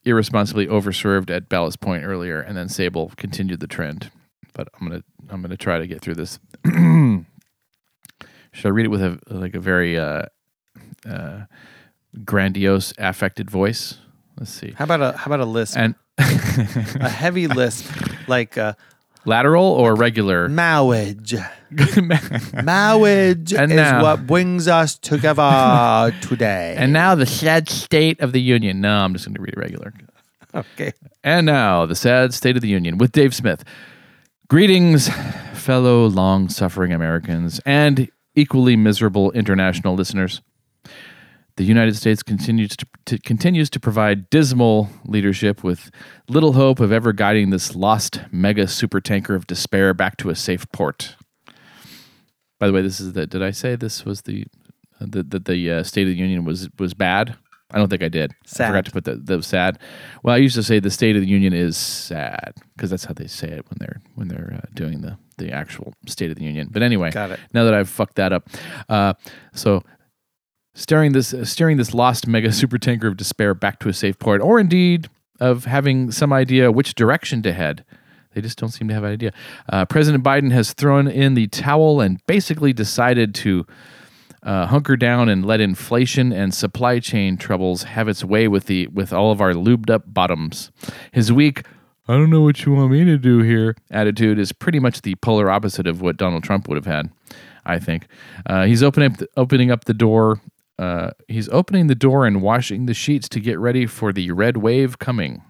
irresponsibly overserved at Ballast Point earlier, and then Sable continued the trend. But I'm gonna I'm gonna try to get through this. Should I read it with a like a very uh, uh, grandiose, affected voice? Let's see. How about a how about a list? And a heavy lisp, like uh, lateral or regular? marriage. Marriage And is now- what brings us together today. and now the sad state of the union. No, I'm just going to read it regular. okay, And now, the sad state of the union with Dave Smith. Greetings, fellow long suffering Americans and equally miserable international listeners. The United States continues to, to, continues to provide dismal leadership with little hope of ever guiding this lost mega supertanker of despair back to a safe port. By the way, this is the. Did I say this was the the the, the uh, State of the Union was was bad? I don't think I did. I forgot to put the, the sad. Well, I used to say the State of the Union is sad because that's how they say it when they're when they're uh, doing the the actual State of the Union. But anyway, Got it. Now that I've fucked that up, uh, so steering this uh, steering this lost mega super tanker of despair back to a safe port, or indeed of having some idea which direction to head. They just don't seem to have an idea. Uh, President Biden has thrown in the towel and basically decided to uh, hunker down and let inflation and supply chain troubles have its way with the with all of our lubed up bottoms. His weak I don't know what you want me to do here attitude is pretty much the polar opposite of what Donald Trump would have had, I think. Uh, he's opening up the, opening up the door. Uh, he's opening the door and washing the sheets to get ready for the red wave coming.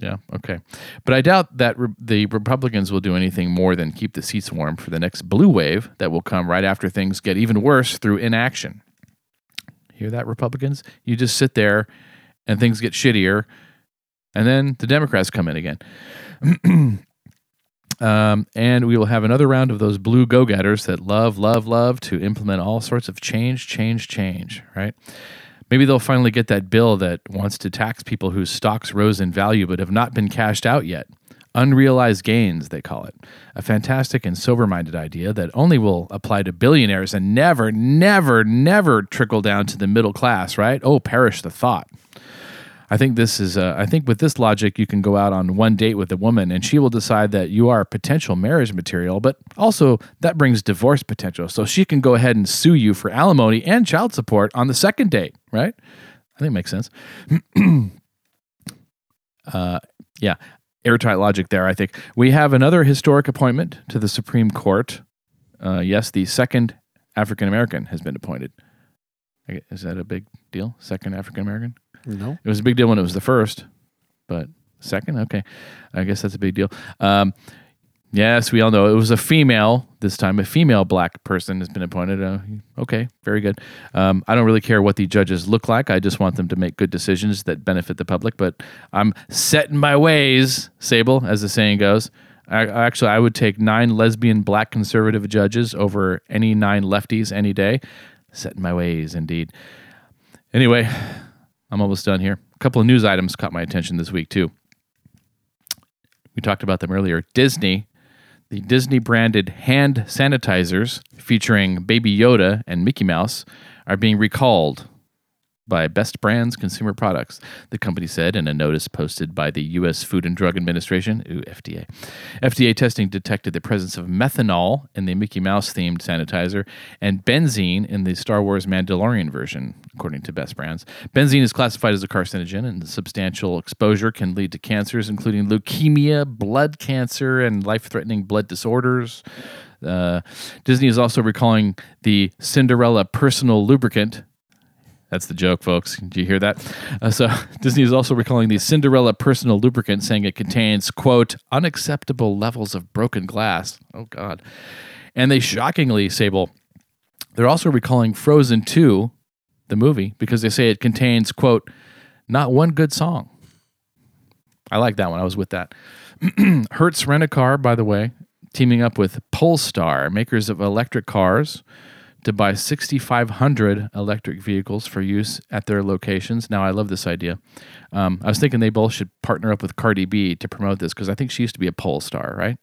Yeah, okay. But I doubt that re- the Republicans will do anything more than keep the seats warm for the next blue wave that will come right after things get even worse through inaction. Hear that, Republicans? You just sit there and things get shittier, and then the Democrats come in again. um, and we will have another round of those blue go getters that love, love, love to implement all sorts of change, change, change, right? Maybe they'll finally get that bill that wants to tax people whose stocks rose in value but have not been cashed out yet. Unrealized gains, they call it. A fantastic and sober minded idea that only will apply to billionaires and never, never, never trickle down to the middle class, right? Oh, perish the thought. I think this is. Uh, I think with this logic, you can go out on one date with a woman, and she will decide that you are potential marriage material. But also, that brings divorce potential, so she can go ahead and sue you for alimony and child support on the second date. Right? I think it makes sense. uh, yeah, airtight logic there. I think we have another historic appointment to the Supreme Court. Uh, yes, the second African American has been appointed. Is that a big deal? Second African American? No. It was a big deal when it was the first, but second, okay, I guess that's a big deal. Um, yes, we all know it was a female this time. A female black person has been appointed. Uh, okay, very good. Um, I don't really care what the judges look like. I just want them to make good decisions that benefit the public. But I'm set in my ways, Sable, as the saying goes. I, actually, I would take nine lesbian black conservative judges over any nine lefties any day. Set in my ways, indeed. Anyway, I'm almost done here. A couple of news items caught my attention this week, too. We talked about them earlier. Disney, the Disney branded hand sanitizers featuring Baby Yoda and Mickey Mouse are being recalled by Best Brands Consumer Products, the company said in a notice posted by the U.S. Food and Drug Administration, ooh, FDA. FDA testing detected the presence of methanol in the Mickey Mouse themed sanitizer and benzene in the Star Wars Mandalorian version, according to Best Brands. Benzene is classified as a carcinogen, and substantial exposure can lead to cancers, including leukemia, blood cancer, and life threatening blood disorders. Uh, Disney is also recalling the Cinderella personal lubricant that's the joke, folks. Do you hear that? Uh, so Disney is also recalling the Cinderella personal lubricant, saying it contains, quote, unacceptable levels of broken glass. Oh, God. And they shockingly, Sable, they're also recalling Frozen 2, the movie, because they say it contains, quote, not one good song. I like that one. I was with that. Hertz Rent a Car, by the way, teaming up with Polestar, makers of electric cars to buy 6,500 electric vehicles for use at their locations. Now, I love this idea. Um, I was thinking they both should partner up with Cardi B to promote this because I think she used to be a pole star, right?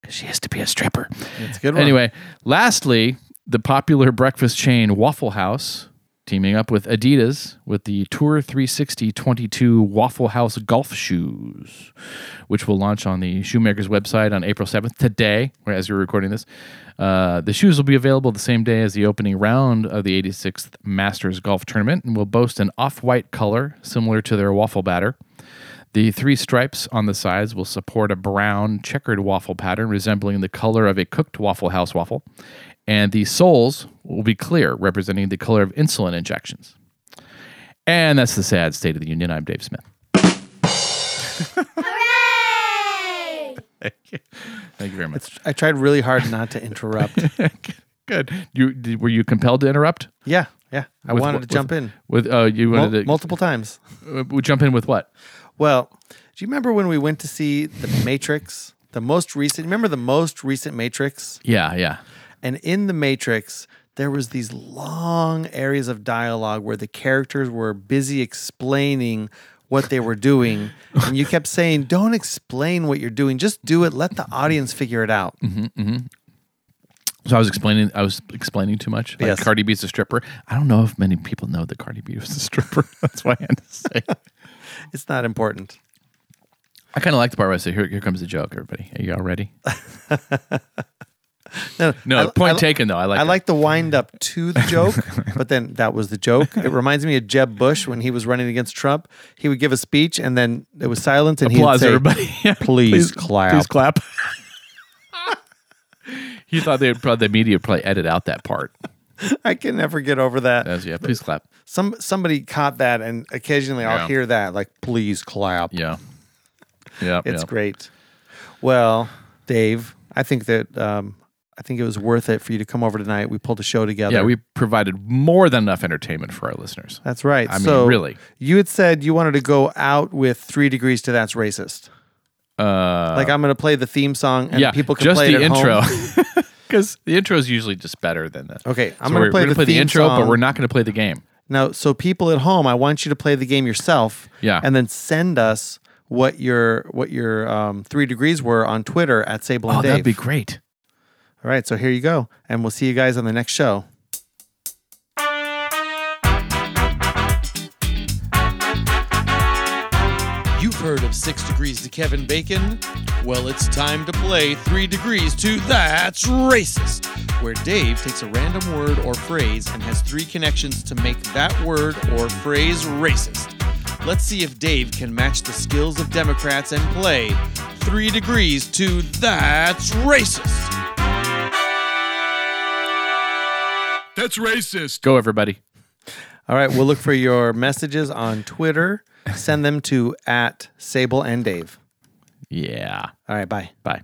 Because she used to be a stripper. It's a good one. Anyway, lastly, the popular breakfast chain Waffle House teaming up with Adidas with the Tour 360 22 Waffle House golf shoes, which will launch on the Shoemaker's website on April 7th, today, as we're recording this. Uh, the shoes will be available the same day as the opening round of the 86th Masters Golf Tournament and will boast an off white color similar to their waffle batter. The three stripes on the sides will support a brown checkered waffle pattern resembling the color of a cooked Waffle House waffle. And the soles will be clear, representing the color of insulin injections. And that's the sad state of the union. I'm Dave Smith. Hooray! Thank you. Thank you very much. I tried really hard not to interrupt. Good. You did, were you compelled to interrupt? yeah, yeah. I With wanted what- to jump in With uh, you Mul- to multiple times. uh, we jump in with what? Well, do you remember when we went to see the Matrix? The most recent. Remember the most recent Matrix? Yeah, yeah. And in the Matrix, there was these long areas of dialogue where the characters were busy explaining what they were doing, and you kept saying, "Don't explain what you're doing. Just do it. Let the audience figure it out." Mm-hmm, mm-hmm. So I was explaining. I was explaining too much. Like Yes. Cardi B's a stripper. I don't know if many people know that Cardi B was a stripper. That's why I had to say. It's not important. I kind of like the part where I say, "Here, here comes the joke, everybody. Are you all ready?" No, No, I- point I- taken though. I like. I like the wind up to the joke, but then that was the joke. It reminds me of Jeb Bush when he was running against Trump. He would give a speech and then it was silence and applause, he'd say, everybody. Yeah. "Please clap." Please clap. he thought they would probably the media would probably edit out that part. I can never get over that. As, yeah, please clap. Some somebody caught that, and occasionally I'll hear that, like "Please clap." Yeah. Yeah. It's yeah. great. Well, Dave, I think that um, I think it was worth it for you to come over tonight. We pulled a show together. Yeah, we provided more than enough entertainment for our listeners. That's right. I mean, really. you had said you wanted to go out with three degrees to that's racist. Uh, Like I'm going to play the theme song, and yeah, people can just play the intro. Because the intro is usually just better than the. Okay, I'm So going to play, we're the, play the intro, song. but we're not going to play the game. now. So people at home, I want you to play the game yourself. Yeah. and then send us what your what your um, three degrees were on Twitter at Sable and Oh, Dave. that'd be great. All right, so here you go, and we'll see you guys on the next show. You've heard of Six Degrees to Kevin Bacon? Well, it's time to play Three Degrees to That's Racist, where Dave takes a random word or phrase and has three connections to make that word or phrase racist. Let's see if Dave can match the skills of Democrats and play Three Degrees to That's Racist. That's racist. Go, everybody. All right, we'll look for your messages on Twitter. Send them to at Sable and Dave. Yeah. All right, bye. Bye.